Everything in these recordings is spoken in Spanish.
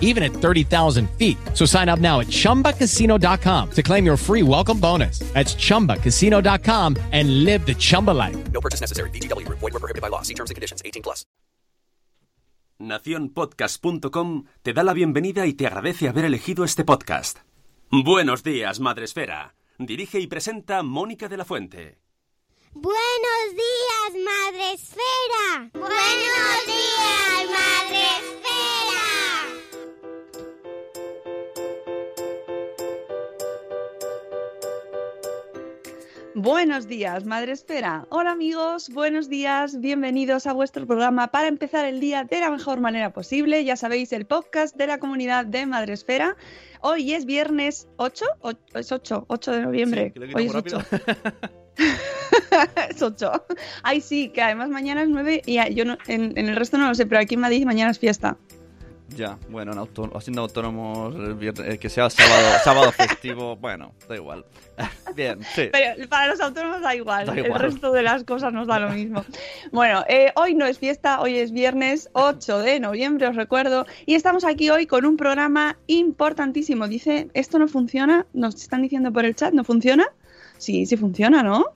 even at 30,000 feet. So sign up now at ChumbaCasino.com to claim your free welcome bonus. That's ChumbaCasino.com and live the Chumba life. No purchase necessary. VGW. Void where prohibited by law. See terms and conditions. 18 plus. Naciónpodcast.com te da la bienvenida y te agradece haber elegido este podcast. Buenos días, Madresfera. Dirige y presenta Mónica de la Fuente. Buenos días, Madre Esfera. Buenos días, Madre Buenos días, Madre Espera. Hola amigos, buenos días, bienvenidos a vuestro programa para empezar el día de la mejor manera posible. Ya sabéis, el podcast de la comunidad de Madre Esfera. Hoy es viernes 8, o- es 8, 8 de noviembre. Sí, Hoy es quitamos 8. es 8. Ay, sí, que además mañana es 9 y yo no- en, en el resto no lo sé, pero aquí en Madrid mañana es fiesta. Ya, bueno, en auto- haciendo autónomos el viernes, eh, que sea sábado, sábado festivo, bueno, da igual. Bien, sí. Pero para los autónomos da igual, Da el resto de las cosas nos da lo mismo. Bueno, eh, hoy no es fiesta, hoy es viernes 8 de noviembre, os recuerdo, y estamos aquí hoy con un programa importantísimo. Dice, ¿esto no funciona? Nos están diciendo por el chat, ¿no funciona? Sí, sí funciona, ¿no?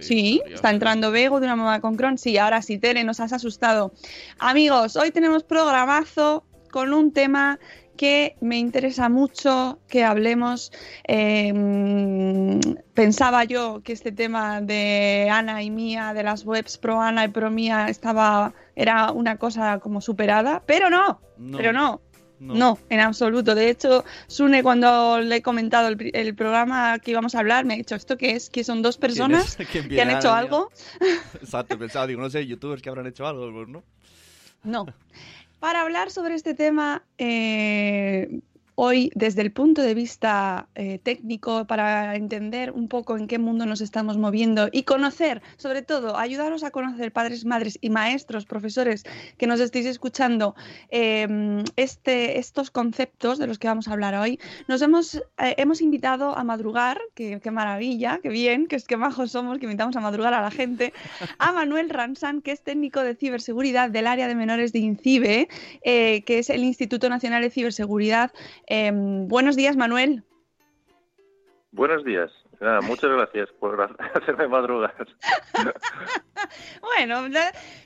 Sí, está entrando Bego de una mamá con Cron. Sí, ahora sí, Tere, nos has asustado. Amigos, hoy tenemos programazo con un tema que me interesa mucho que hablemos. Eh, mm, pensaba yo que este tema de Ana y Mía, de las webs pro Ana y pro Mía, estaba, era una cosa como superada, pero no, No, pero no. No. en absoluto. De hecho, Sune, cuando le he comentado el, el programa que íbamos a hablar, me ha dicho, ¿esto qué es? Que son dos ¿Quién personas que han hecho algo. Exacto, pensaba, digo, no sé, youtubers que habrán hecho algo, ¿no? No. Para hablar sobre este tema, eh, hoy desde el punto de vista eh, técnico, para entender un poco en qué mundo nos estamos moviendo y conocer, sobre todo, ayudaros a conocer padres, madres y maestros, profesores que nos estéis escuchando, eh, este, estos conceptos de los que vamos a hablar hoy, nos hemos, eh, hemos invitado a madrugar, que qué maravilla, qué bien, que es que majos somos, que invitamos a madrugar a la gente, a Manuel Ransan, que es técnico de ciberseguridad del área de menores de INCIBE, eh, que es el Instituto Nacional de Ciberseguridad. Eh, buenos días, Manuel. Buenos días. Nada, muchas gracias por hacerme madrugar. Bueno,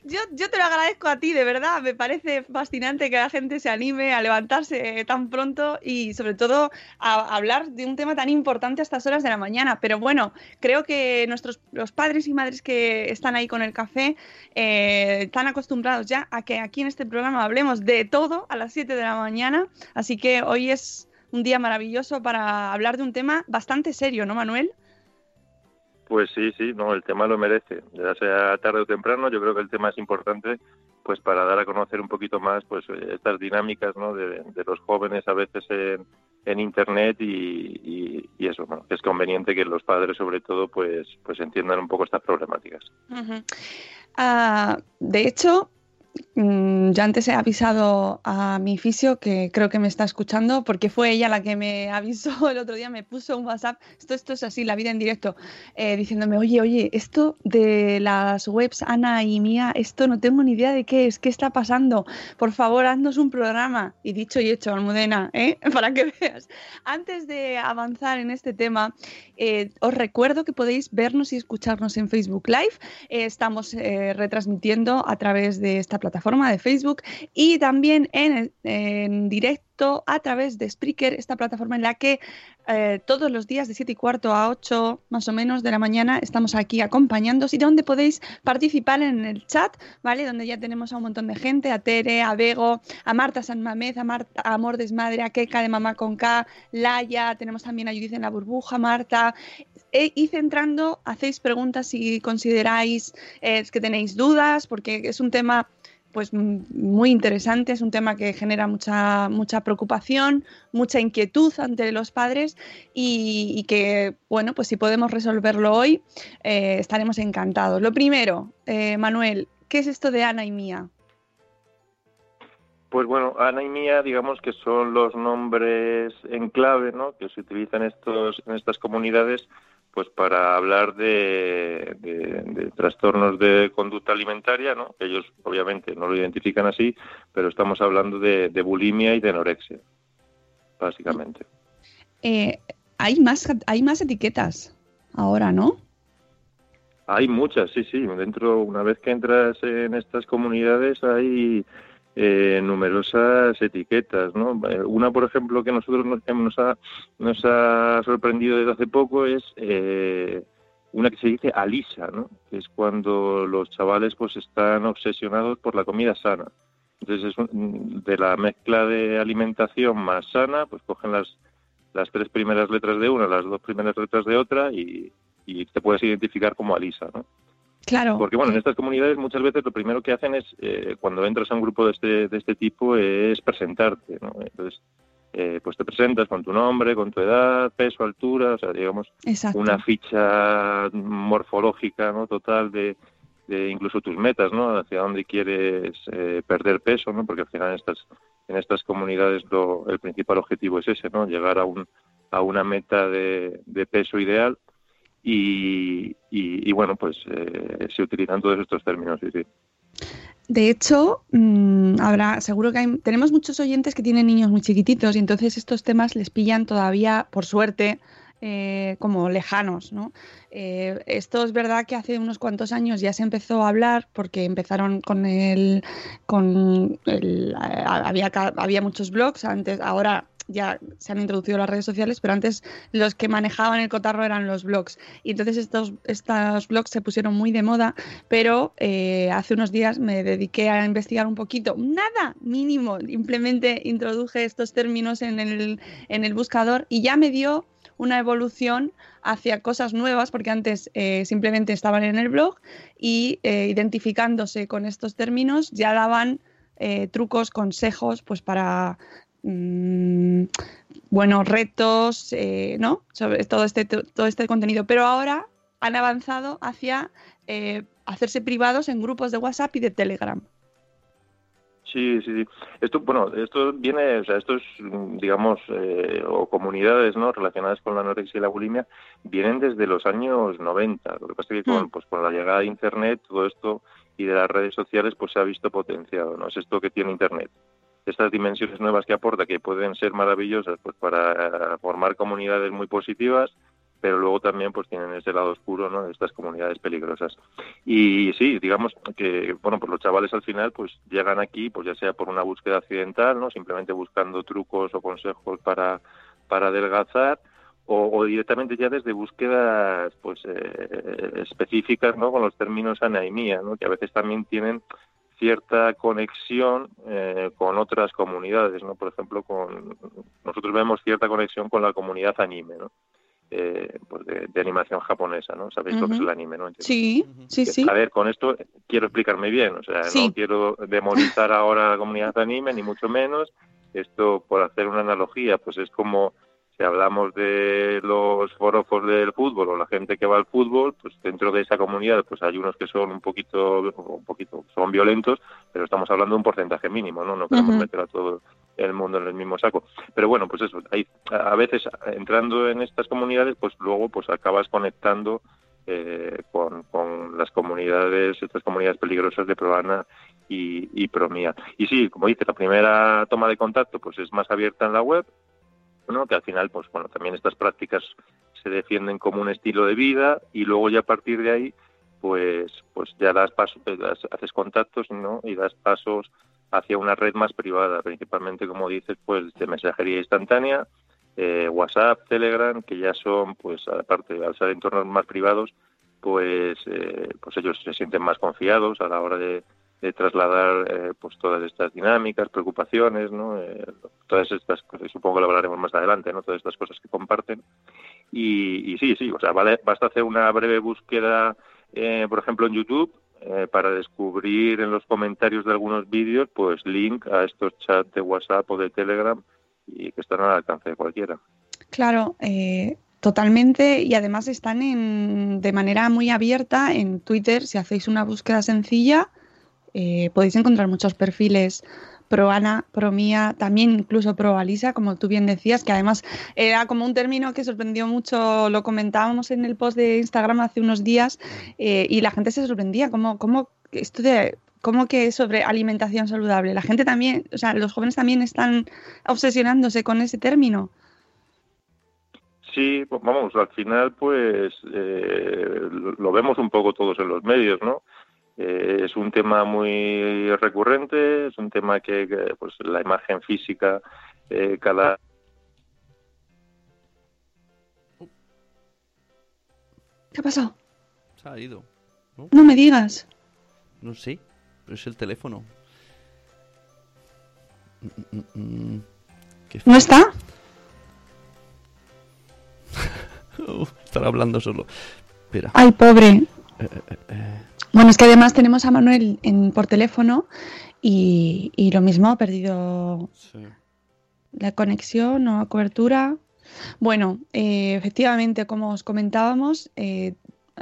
yo, yo te lo agradezco a ti, de verdad. Me parece fascinante que la gente se anime a levantarse tan pronto y sobre todo a hablar de un tema tan importante a estas horas de la mañana. Pero bueno, creo que nuestros los padres y madres que están ahí con el café eh, están acostumbrados ya a que aquí en este programa hablemos de todo a las 7 de la mañana. Así que hoy es un día maravilloso para hablar de un tema bastante serio, ¿no, Manuel? Pues sí, sí, no, el tema lo merece. Ya sea tarde o temprano, yo creo que el tema es importante pues para dar a conocer un poquito más pues eh, estas dinámicas ¿no? de, de los jóvenes a veces en, en internet y, y- y eso, ¿no? es conveniente que los padres sobre todo pues pues entiendan un poco estas problemáticas. Ah, de hecho, mm, yo antes he avisado a mi fisio que creo que me está escuchando porque fue ella la que me avisó el otro día, me puso un WhatsApp, esto, esto es así, la vida en directo, eh, diciéndome, oye, oye, esto de las webs Ana y Mía, esto no tengo ni idea de qué es, qué está pasando, por favor, haznos un programa. Y dicho y hecho, Almudena, ¿eh? para que veas. Antes de avanzar en este tema, eh, os recuerdo que podéis vernos y escucharnos en Facebook Live. Estamos retransmitiendo a través de esta plataforma de Facebook y también en, en directo a través de Spreaker, esta plataforma en la que eh, todos los días de 7 y cuarto a 8 más o menos de la mañana estamos aquí acompañándoos y donde podéis participar en el chat, ¿vale? Donde ya tenemos a un montón de gente, a Tere, a Bego, a Marta San Mamez, a, Marta, a Amor Desmadre, a Keka de Mamá con K, Laia, tenemos también a Judith en la burbuja, Marta. E, y centrando, hacéis preguntas si consideráis eh, que tenéis dudas, porque es un tema pues muy interesante, es un tema que genera mucha, mucha preocupación, mucha inquietud ante los padres y, que, bueno, pues si podemos resolverlo hoy, eh, estaremos encantados. Lo primero, eh, Manuel, ¿qué es esto de Ana y Mía? Pues bueno, Ana y Mía, digamos que son los nombres en clave, ¿no? Que se utilizan estos, en estas comunidades pues para hablar de, trastornos de conducta alimentaria, ¿no? Ellos obviamente no lo identifican así, pero estamos hablando de, bulimia y de anorexia, básicamente. Eh, hay más hay más etiquetas ahora, ¿no? Hay muchas, sí, sí. Dentro, una vez que entras en estas comunidades, hay eh, numerosas etiquetas. ¿no? Eh, una, por ejemplo, que nosotros nos, nos, ha, nos ha sorprendido desde hace poco es eh, una que se dice alisa, ¿no? que es cuando los chavales pues están obsesionados por la comida sana. Entonces, es de la mezcla de alimentación más sana, pues cogen las, las tres primeras letras de una, las dos primeras letras de otra y, y te puedes identificar como alisa. ¿no? Claro. Porque bueno, en estas comunidades muchas veces lo primero que hacen es, eh, cuando entras a un grupo de este, de este tipo, es presentarte, ¿no? Entonces, eh, pues te presentas con tu nombre, con tu edad, peso, altura, o sea, digamos, una ficha morfológica, ¿no? Total de, de incluso tus metas, ¿no? Hacia dónde quieres eh, perder peso, ¿no? Porque al final en estas, en estas comunidades lo, el principal objetivo es ese, ¿no? Llegar a un, a una meta de, de peso ideal y, bueno, pues eh, se utilizan todos estos términos. Sí, De hecho, mm, habrá, seguro que tenemos muchos oyentes que tienen niños muy chiquititos y entonces estos temas les pillan todavía, por suerte, eh, como lejanos, ¿no? Eh, esto es verdad que hace unos cuantos años ya se empezó a hablar porque empezaron con el, con el, había, había muchos blogs antes, ahora ya se han introducido las redes sociales, pero antes los que manejaban el cotarro eran los blogs. Y entonces estos, estos blogs se pusieron muy de moda, pero eh, hace unos días me dediqué a investigar un poquito, nada mínimo, simplemente introduje estos términos en el, en el buscador y ya me dio una evolución hacia cosas nuevas, porque antes eh, simplemente estaban en el blog y eh, identificándose con estos términos ya daban trucos, consejos, pues para Mm, buenos retos, eh, ¿no? Sobre todo este, todo este contenido. Pero ahora han avanzado hacia eh, hacerse privados en grupos de WhatsApp y de Telegram. Sí, sí, sí. Esto, bueno, esto viene, o sea, estos, digamos, eh, o comunidades, ¿no? Relacionadas con la anorexia y la bulimia, vienen desde los años 90. Lo que pasa es que con, mm. pues, con la llegada de Internet, todo esto y de las redes sociales, pues se ha visto potenciado, ¿no? Es esto que tiene Internet estas dimensiones nuevas que aporta, que pueden ser maravillosas pues para formar comunidades muy positivas, pero luego también pues tienen ese lado oscuro ¿no? de estas comunidades peligrosas. Y sí, digamos que bueno, pues los chavales al final pues llegan aquí, pues ya sea por una búsqueda accidental, ¿no? simplemente buscando trucos o consejos para, para adelgazar, o, directamente ya desde búsquedas pues eh, específicas ¿no? con los términos anaimía, ¿no? que a veces también tienen cierta conexión eh, con otras comunidades, ¿no? Por ejemplo, con nosotros vemos cierta conexión con la comunidad anime, ¿no? Eh, pues de, animación japonesa, ¿no? Sabéis lo que es el anime, ¿no? Sí, sí, sí. A ver, con esto quiero explicarme bien, o sea, no quiero demonizar ahora la comunidad anime, ni mucho menos. Esto, por hacer una analogía, pues es como si hablamos de los forofos del fútbol o la gente que va al fútbol, pues dentro de esa comunidad pues hay unos que son un poquito, un poquito, son violentos, pero estamos hablando de un porcentaje mínimo, ¿no? No queremos meter a todo el mundo en el mismo saco. Pero bueno, pues eso, hay, a veces entrando en estas comunidades, pues luego pues acabas conectando eh, con, con, las comunidades, estas comunidades peligrosas de Proana y, y Promía. Y sí, como dice, la primera toma de contacto pues es más abierta en la web, que al final, pues bueno, también estas prácticas se defienden como un estilo de vida y luego ya a partir de ahí, pues, pues ya das pasos, haces contactos. Y das pasos hacia una red más privada, principalmente, como dices, pues de mensajería instantánea, eh, WhatsApp, Telegram, que ya son, pues aparte, al ser entornos más privados, pues, eh, pues ellos se sienten más confiados a la hora de, trasladar eh, pues todas estas dinámicas, preocupaciones, ¿no? todas estas cosas, supongo que lo hablaremos más adelante, ¿no? Todas estas cosas que comparten. Y, sí, sí, o sea, vale, basta hacer una breve búsqueda, por ejemplo, en YouTube, para descubrir en los comentarios de algunos vídeos, pues link a estos chats de WhatsApp o de Telegram y que están al alcance de cualquiera. Claro, eh, totalmente y además están en, de manera muy abierta en Twitter. Si hacéis una búsqueda sencilla, eh, podéis encontrar muchos perfiles pro Ana, pro Mía, también incluso pro Alisa, como tú bien decías, que además era como un término que sorprendió mucho, lo comentábamos en el post de Instagram hace unos días eh, y la gente se sorprendía, como, como esto de ¿Cómo que sobre alimentación saludable? La gente también, o sea, los jóvenes también están obsesionándose con ese término. Sí, pues vamos, al final pues eh, lo vemos un poco todos en los medios, ¿no? Eh, es un tema muy recurrente, es un tema que, pues la imagen física eh, cada... ¿Qué pasó? Se ha ido. ¿no? no me digas. No sé es el teléfono. Mm, mm, mm, ¿No está? uh, estará hablando solo. Espera. Ay, pobre. Eh, eh, eh. Bueno, es que además tenemos a Manuel en, por teléfono y, lo mismo, ha perdido la conexión o cobertura. Bueno, efectivamente, como os comentábamos,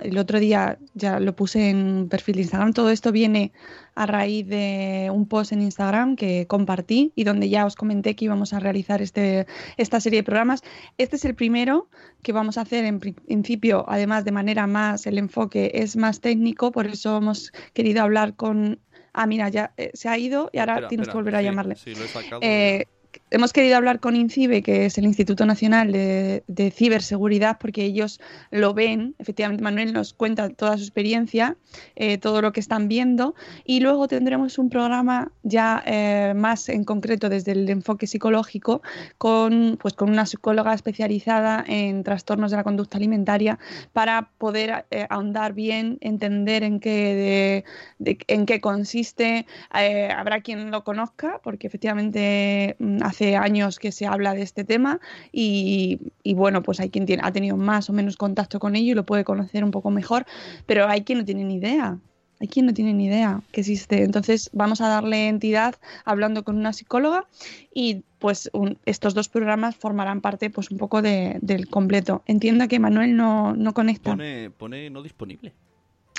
el otro día ya lo puse en perfil de Instagram. Todo esto viene a raíz de un post en Instagram que compartí y donde ya os comenté que íbamos a realizar este, esta serie de programas. Este es el primero que vamos a hacer en principio, además de manera más, el enfoque es más técnico, por eso hemos querido hablar con... Ah, mira, ya eh, se ha ido y ahora tienes que volver a llamarle. Sí, lo he sacado, eh, hemos querido hablar con INCIBE, que es el Instituto Nacional de, Ciberseguridad, porque ellos lo ven. Efectivamente, Manuel nos cuenta toda su experiencia, eh, todo lo que están viendo. Y luego tendremos un programa ya eh, más en concreto desde el enfoque psicológico, con, pues, con una psicóloga especializada en trastornos de la conducta alimentaria, para poder eh, ahondar bien, entender en qué, en qué consiste. habrá quien lo conozca, porque efectivamente mm, hace años que se habla de este tema y, bueno, pues hay quien tiene, ha tenido más o menos contacto con ello y lo puede conocer un poco mejor, pero hay quien no tiene ni idea. Hay quien no tiene ni idea que existe. Entonces vamos a darle entidad hablando con una psicóloga y pues estos dos programas formarán parte pues un poco del completo. Entiendo que Manuel no, no conecta. Pone, pone no disponible.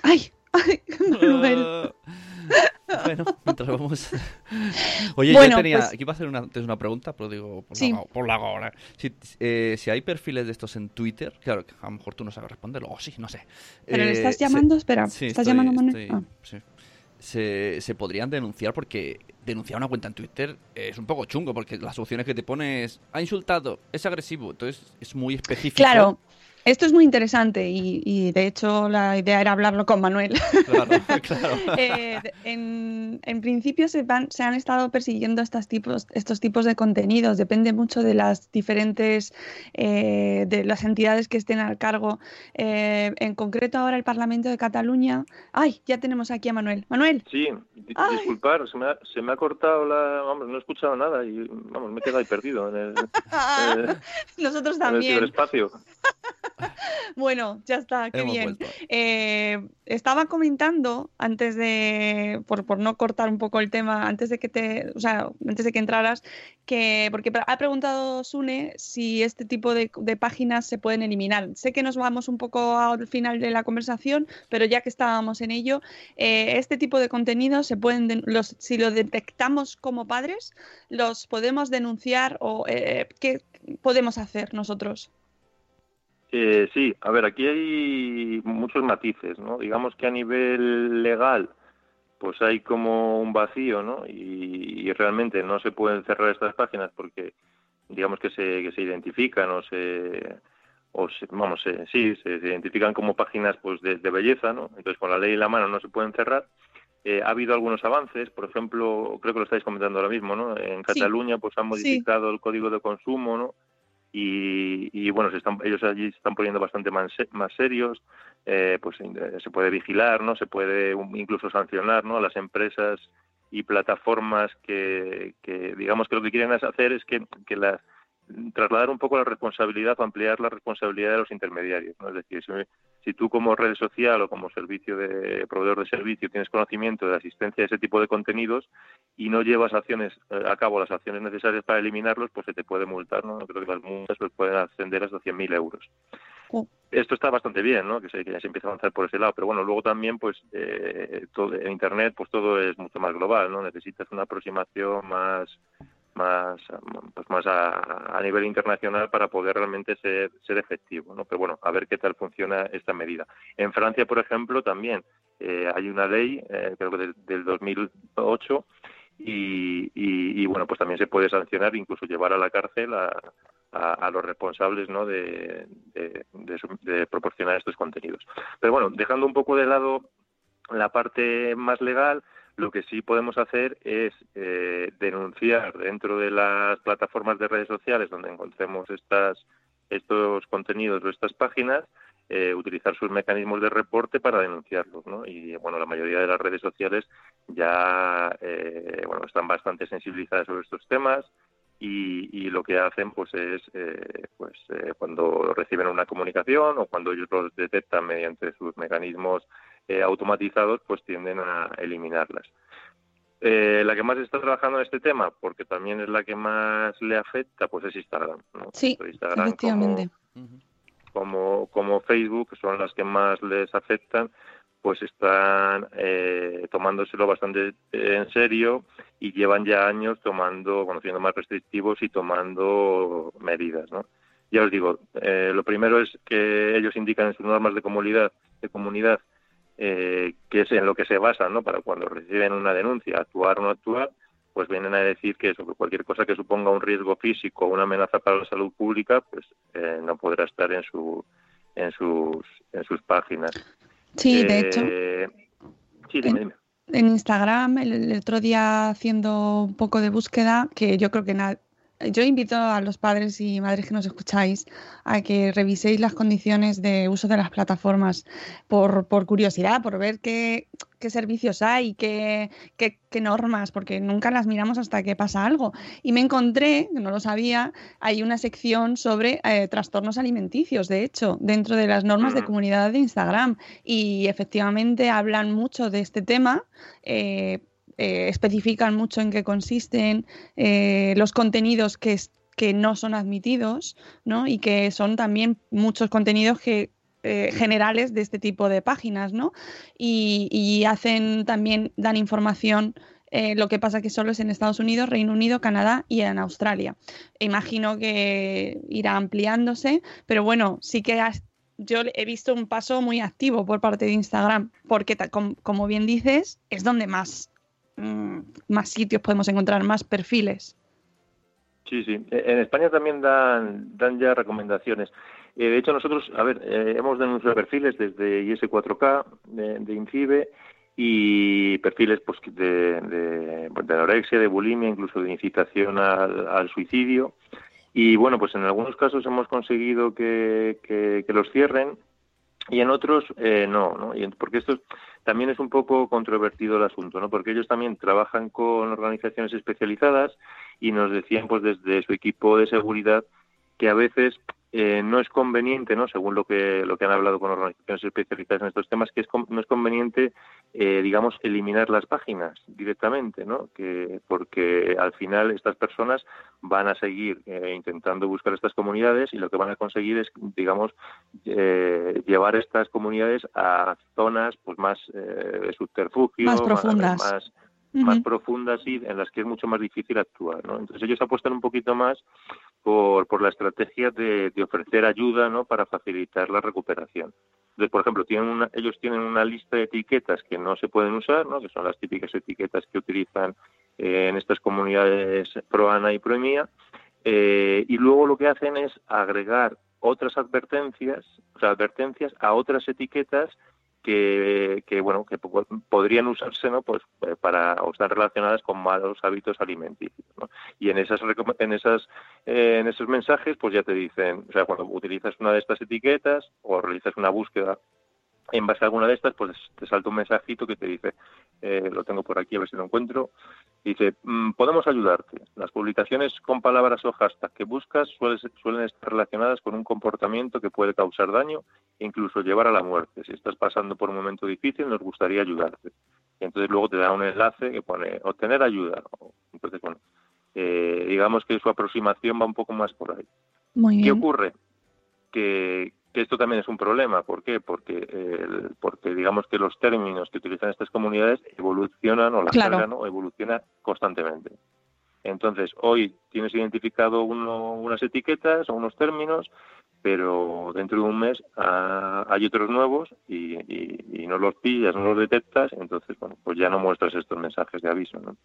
¡Ay! ¡Ay! Manuel. Bueno, mientras vamos. Oye, yo tenía. Pues aquí iba a hacer una, una pregunta, pero digo, por, la, hora. Si, eh, si, hay perfiles de estos en Twitter, claro, que a lo mejor tú no sabes responderlo, o sí, no sé. ¿Pero le estás eh, llamando? Espera, ¿estás llamando Manuel? Ah. Sí. Se, se, podrían denunciar porque denunciar una cuenta en Twitter es un poco chungo porque las opciones que te pones ha insultado, es agresivo, entonces es muy específico. Claro, esto es muy interesante y, de hecho la idea era hablarlo con Manuel. Claro, claro. Eh, en, principio se, se, han estado persiguiendo estos tipos, estos tipos de contenidos, depende mucho de las diferentes, eh, de las entidades que estén al cargo. Eh, en concreto ahora el Parlamento de Cataluña. ¡Ay! Ya tenemos aquí a Manuel. Manuel. Sí, disculpar, se me, ha, se me, ha, cortado la... Vamos, no he escuchado nada y vamos, me he quedado ahí perdido en el... Nosotros también. En el espacio. bueno, ya está, qué bien. Eh, estaba comentando antes de, por, por, no cortar un poco el tema, antes de que te, o sea, antes de que entraras, que porque ha preguntado Sune si este tipo de, páginas se pueden eliminar. Sé que nos vamos un poco al final de la conversación, pero ya que estábamos en ello, eh, este tipo de contenidos se pueden, los, si lo detectamos como padres, los podemos denunciar o eh, qué podemos hacer nosotros. Eh, sí, a ver, aquí hay muchos matices, ¿no? Digamos que a nivel legal, pues hay como un vacío, ¿no? Y, realmente no se pueden cerrar estas páginas porque, digamos que se, que se identifican o se, o vamos, sí, se, identifican como páginas pues de, belleza, ¿no? Entonces con la ley en la mano no se pueden cerrar, eh, ha habido algunos avances, por ejemplo, creo que lo estáis comentando ahora mismo, ¿no? En Cataluña pues han modificado el código de consumo, ¿no? Y, bueno, se están, ellos allí se están poniendo bastante más, más serios, eh, pues eh, se puede vigilar, ¿no? Se puede incluso sancionar, ¿no? A las empresas y plataformas que, que digamos que lo que quieren hacer es que, que las trasladar un poco la responsabilidad o ampliar la responsabilidad de los intermediarios. ¿no? Es decir, si, tú como red social o como servicio de proveedor de servicio tienes conocimiento de la asistencia de ese tipo de contenidos y no llevas acciones eh, a cabo las acciones necesarias para eliminarlos, pues se te puede multar. ¿no? Creo que las multas pues, pueden ascender hasta 100.000 euros. Esto está bastante bien, ¿no? Que, se, que ya se empieza a avanzar por ese lado, pero bueno, luego también, pues, eh, todo, en Internet, pues todo es mucho más global, ¿no? Necesitas una aproximación más más pues más a, nivel internacional para poder realmente ser, ser efectivo ¿no? pero bueno a ver qué tal funciona esta medida en Francia por ejemplo también eh, hay una ley eh, creo que del, del 2008 y, y, bueno pues también se puede sancionar incluso llevar a la cárcel a, a, los responsables ¿no? de, de, proporcionar estos contenidos pero bueno dejando un poco de lado la parte más legal lo que sí podemos hacer es eh, denunciar dentro de las plataformas de redes sociales donde encontremos estas, estos contenidos o estas páginas, eh, utilizar sus mecanismos de reporte para denunciarlos, ¿no? Y bueno, la mayoría de las redes sociales ya eh, bueno están bastante sensibilizadas sobre estos temas y, lo que hacen pues es pues cuando reciben una comunicación o cuando ellos los detectan mediante sus mecanismos eh, automatizados, pues tienden a eliminarlas. Eh, la que más está trabajando en este tema, porque también es la que más le afecta, pues es Instagram. Sí, efectivamente. Como, como, Facebook, son las que más les afectan, pues están eh, tomándoselo bastante en serio y llevan ya años tomando, conociendo más restrictivos y tomando medidas, ¿no? Ya os digo, eh, lo primero es que ellos indican en sus normas de comunidad, de comunidad eh, que es en lo que se basa, ¿no? Para cuando reciben una denuncia, actuar o no actuar, pues vienen a decir que sobre cualquier cosa que suponga un riesgo físico o una amenaza para la salud pública, pues eh, no podrá estar en su en sus en sus páginas. Sí, de hecho. Eh, sí, dime, en, Instagram, el, otro día haciendo un poco de búsqueda, que yo creo que yo invito a los padres y madres que nos escucháis a que reviséis las condiciones de uso de las plataformas por, curiosidad, por ver qué, servicios hay, qué, qué, normas, porque nunca las miramos hasta que pasa algo. Y me encontré, no lo sabía, hay una sección sobre eh, trastornos alimenticios, de hecho, dentro de las normas de comunidad de Instagram. Y efectivamente hablan mucho de este tema. Eh, eh, especifican mucho en qué consisten eh, los contenidos que, que no son admitidos, ¿no? Y que son también muchos contenidos que eh, generales de este tipo de páginas, ¿no? Y, hacen también, dan información lo que pasa que solo es en Estados Unidos, Reino Unido, Canadá y en Australia. Imagino que irá ampliándose, pero bueno, sí que yo he visto un paso muy activo por parte de Instagram, porque como bien dices, es donde más Mm, más sitios podemos encontrar, más perfiles. Sí, sí. E, en España también dan, dan ya recomendaciones. Eh, de hecho, nosotros, a ver, eh, hemos denunciado perfiles desde IS4K, de, de INCIBE, y perfiles pues, de, pues, de, anorexia, de bulimia, incluso de incitación al, suicidio. Y bueno, pues en algunos casos hemos conseguido que, que, los cierren y en otros eh, no, ¿no? Y porque esto también es un poco controvertido el asunto, ¿no? Porque ellos también trabajan con organizaciones especializadas y nos decían, pues desde su equipo de seguridad, que a veces eh, no es conveniente, ¿no? según lo que, lo que han hablado con organizaciones especializadas en estos temas, que es, no es conveniente, eh, digamos, eliminar las páginas directamente, ¿no? que, porque al final estas personas van a seguir eh, intentando buscar estas comunidades y lo que van a conseguir es, digamos, llevar estas comunidades a zonas pues más de subterfugio, más profundas más profundas y en las que es mucho más difícil actuar. ¿no? Entonces ellos apuestan un poquito más por, por la estrategia de, ofrecer ayuda ¿no? para facilitar la recuperación. Entonces, por ejemplo, tienen una, ellos tienen una lista de etiquetas que no se pueden usar, ¿no? que son las típicas etiquetas que utilizan eh, en estas comunidades ProAna y ProEMIA, eh, y luego lo que hacen es agregar otras advertencias, o sea, advertencias a otras etiquetas que, que, bueno que podrían usarse no pues eh, para o están relacionadas con malos hábitos alimenticios ¿no? y en esas en esas eh, en esos mensajes pues ya te dicen o sea cuando utilizas una de estas etiquetas o realizas una búsqueda en base a alguna de estas, pues te salta un mensajito que te dice, eh, lo tengo por aquí a ver si lo encuentro, dice, mm, podemos ayudarte. Las publicaciones con palabras o hashtag que buscas suelen, suelen estar relacionadas con un comportamiento que puede causar daño e incluso llevar a la muerte. Si estás pasando por un momento difícil, nos gustaría ayudarte. Y entonces luego te da un enlace que pone obtener ayuda. Entonces, bueno, eh, digamos que su aproximación va un poco más por ahí. ¿Qué ocurre? Que, que esto también es un problema. ¿Por qué? Porque, porque digamos que los términos que utilizan estas comunidades evolucionan o la cargan o evoluciona constantemente. Entonces, hoy tienes identificado unas etiquetas o unos términos, pero dentro de un mes ah, hay otros nuevos y, y, no los pillas, no los detectas, entonces, bueno, pues ya no muestras estos mensajes de aviso, ¿no?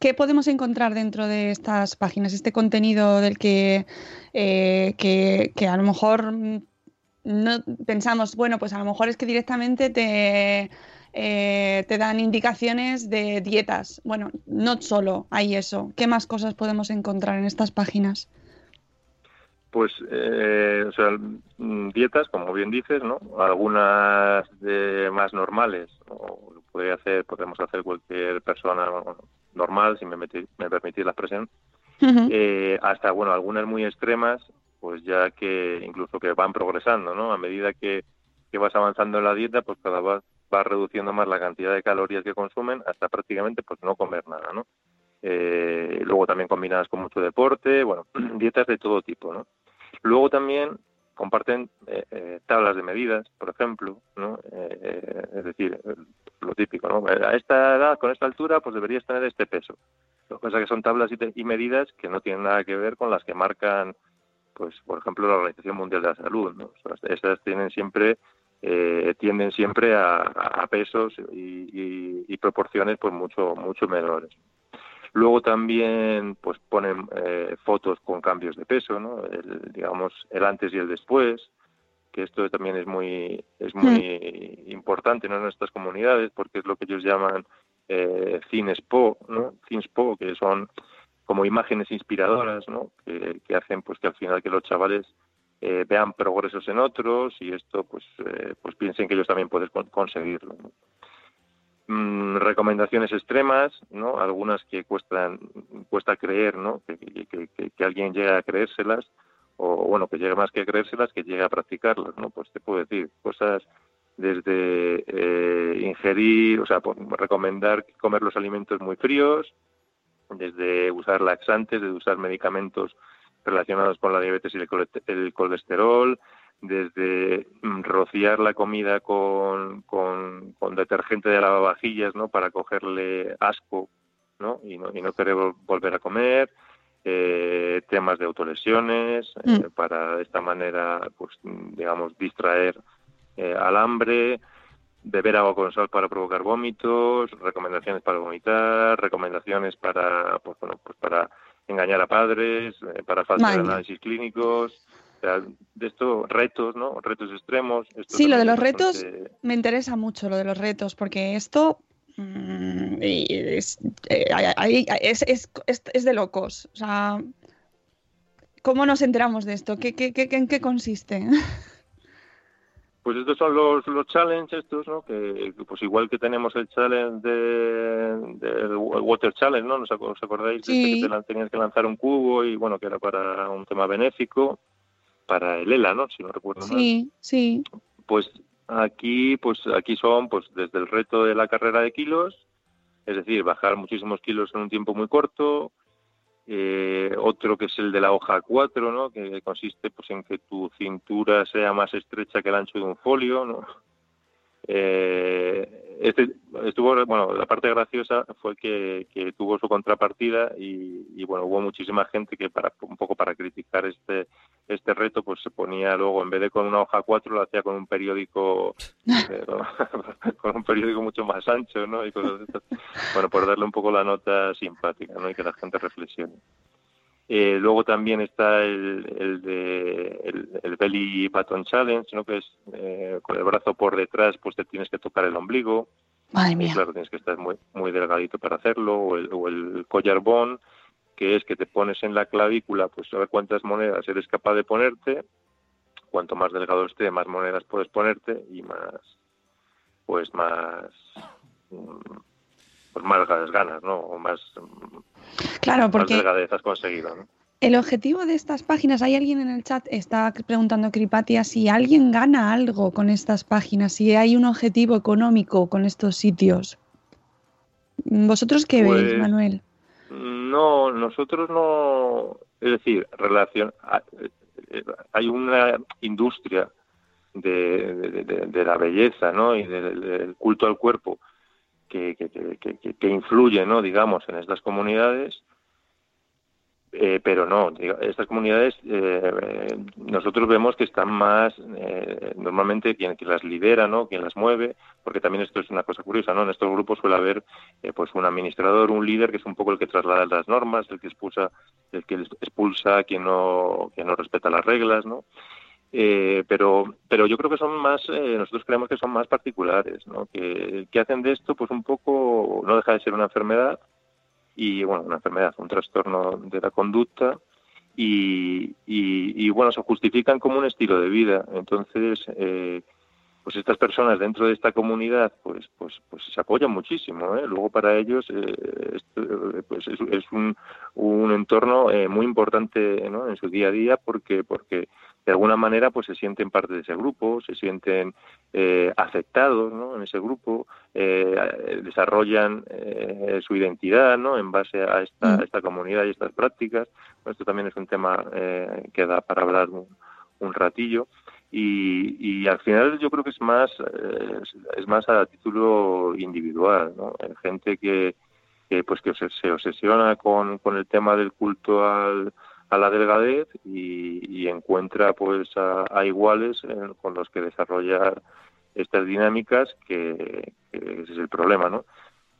¿Qué podemos encontrar dentro de estas páginas? Este contenido del que, eh, que, a lo mejor no pensamos, bueno, pues a lo mejor es que directamente te, eh, te dan indicaciones de dietas. Bueno, no solo hay eso. ¿Qué más cosas podemos encontrar en estas páginas? Pues, eh, o sea, mm, dietas, como bien dices, ¿no? Algunas de más normales, puede hacer, podemos hacer cualquier persona normal, si me, me permitís la expresión, eh, hasta, bueno, algunas muy extremas, pues ya que incluso que van progresando, ¿no? A medida que, que vas avanzando en la dieta, pues cada vez va reduciendo más la cantidad de calorías que consumen hasta prácticamente pues no comer nada, ¿no? Eh, luego también combinadas con mucho deporte, bueno, dietas de todo tipo, ¿no? Luego también comparten eh, eh, tablas de medidas, por ejemplo, ¿no? Eh, es decir, lo típico, ¿no? A esta edad, con esta altura, pues deberías tener este peso. Lo que pasa es que son tablas y, medidas que no tienen nada que ver con las que marcan, pues, por ejemplo, la Organización Mundial de la Salud, ¿no? esas tienen siempre tienden siempre a, pesos y, y, proporciones pues mucho mucho menores. Luego también pues ponen eh, fotos con cambios de peso, ¿no? El, digamos el antes y el después, que esto también es muy es muy mm. importante en nuestras comunidades porque es lo que ellos llaman eh, cinespo, ¿no? Cinespo, que son como imágenes inspiradoras, ¿no? Que, hacen pues que al final que los chavales eh, vean progresos en otros y esto pues eh, pues piensen que ellos también pueden conseguirlo. ¿no? Mm, recomendaciones extremas, ¿no? Algunas que cuestan, cuesta creer, ¿no? Que, que, alguien llegue a creérselas, o bueno, que llegue más que a creérselas, que llegue a practicarlas, ¿no? Pues te puedo decir cosas desde eh, ingerir, o sea, recomendar comer los alimentos muy fríos, desde usar laxantes, desde usar medicamentos relacionados con la diabetes y el colesterol, desde rociar la comida con, con, detergente de lavavajillas, ¿no? Para cogerle asco, ¿no? Y no, y no querer volver a comer, eh, temas de autolesiones, eh, mm. para de esta manera, pues, digamos, distraer eh, al hambre, beber agua con sal para provocar vómitos, recomendaciones para vomitar, recomendaciones para, pues, bueno, pues para engañar a padres, para falta de análisis clínicos, de estos retos, ¿no? Retos extremos. sí, lo de los retos me interesa mucho, lo de los retos, porque esto mm, eh, es, es, es, de locos. O sea, ¿cómo nos enteramos de esto? ¿Qué, qué, qué, ¿En qué consiste? Pues estos son los, los challenges estos, ¿no? Que pues igual que tenemos el challenge de, Water Challenge, ¿no? ¿Os acordáis? Sí. que tenías que lanzar un cubo y bueno, que era para un tema benéfico para el ELA, ¿no? Si no recuerdo mal. Sí, sí. Pues aquí, pues aquí son, pues desde el reto de la carrera de kilos, es decir, bajar muchísimos kilos en un tiempo muy corto. Eh, otro que es el de la hoja 4, ¿no? Que consiste, pues, en que tu cintura sea más estrecha que el ancho de un folio, ¿no? Eh, este estuvo bueno la parte graciosa fue que, tuvo su contrapartida y, bueno hubo muchísima gente que para un poco para criticar este este reto pues se ponía luego en vez de con una hoja 4 lo hacía con un periódico eh, con un periódico mucho más ancho no y bueno por darle un poco la nota simpática no y que la gente reflexione Eh, luego también está el, el de el, belly button challenge, ¿no? que es eh, con el brazo por detrás, pues te tienes que tocar el ombligo. Madre mía. claro, tienes que estar muy, muy delgadito para hacerlo. O el, o el collar que es que te pones en la clavícula, pues a ver cuántas monedas eres capaz de ponerte. Cuanto más delgado esté, más monedas puedes ponerte y más, pues más, pues más ganas, ¿no? O más, claro, porque más delgadez has conseguido, ¿no? El objetivo de estas páginas, hay alguien en el chat, está preguntando Cripatia si alguien gana algo con estas páginas, si hay un objetivo económico con estos sitios. ¿Vosotros qué veis, Pues, Manuel? No, nosotros no, es decir, relación, eh, hay una industria de, de- la belleza, ¿no? Y del, culto al cuerpo que, que, que- que- que influye, ¿no? Digamos, en estas comunidades. Eh, pero no, diga- estas comunidades eh, nosotros vemos que están más, eh, normalmente quien, las lidera, ¿no? quien las mueve, porque también esto es una cosa curiosa, ¿no? En estos grupos suele haber eh, pues un administrador, un líder que es un poco el que traslada las normas, el que expulsa, el que expulsa a quien no, quien no respeta las reglas, ¿no? Eh, pero pero yo creo que son más eh, nosotros creemos que son más particulares no que hacen de esto pues un poco no deja de ser una enfermedad y bueno una enfermedad un trastorno de la conducta y, y, y, bueno se justifican como un estilo de vida. Entonces eh, pues estas personas dentro de esta comunidad pues pues pues se apoyan muchísimo ¿eh? luego para ellos eh, eh, pues es, es un, un entorno eh, muy importante ¿no? en su día a día porque porque de alguna manera pues se sienten parte de ese grupo se sienten eh, aceptados ¿no? en ese grupo desarrollan eh, su identidad ¿no? en base a esta, a esta comunidad y estas prácticas esto también es un tema eh, que da para hablar un, un ratillo y, y, al final yo creo que es más eh, es más a título individual ¿no? Gente que, que pues que se obsesiona con, con el tema del culto al, a la delgadez y, encuentra pues a, iguales con los que desarrollar estas dinámicas que, que, ese es el problema no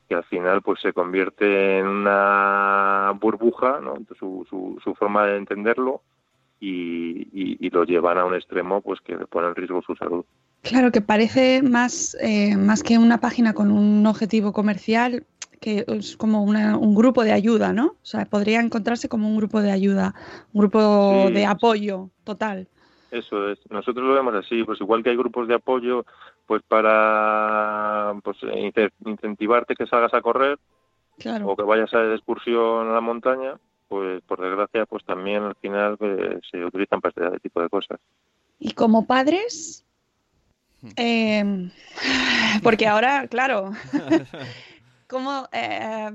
que al final pues se convierte en una burbuja no su, su, su forma de entenderlo y, y, y, lo llevan a un extremo pues que pone en riesgo su salud. Claro, que parece más, eh, más que una página con un objetivo comercial, que es como una, un grupo de ayuda, ¿no? O sea, podría encontrarse como un grupo de ayuda, un grupo sí, de apoyo total. Eso es. Nosotros lo vemos así, pues igual que hay grupos de apoyo, pues para pues incentivarte que salgas a correr claro. o que vayas a excursión a la montaña, pues por desgracia pues también al final pues, se utilizan para este tipo de cosas. Y como padres, eh, porque ahora, claro, como eh,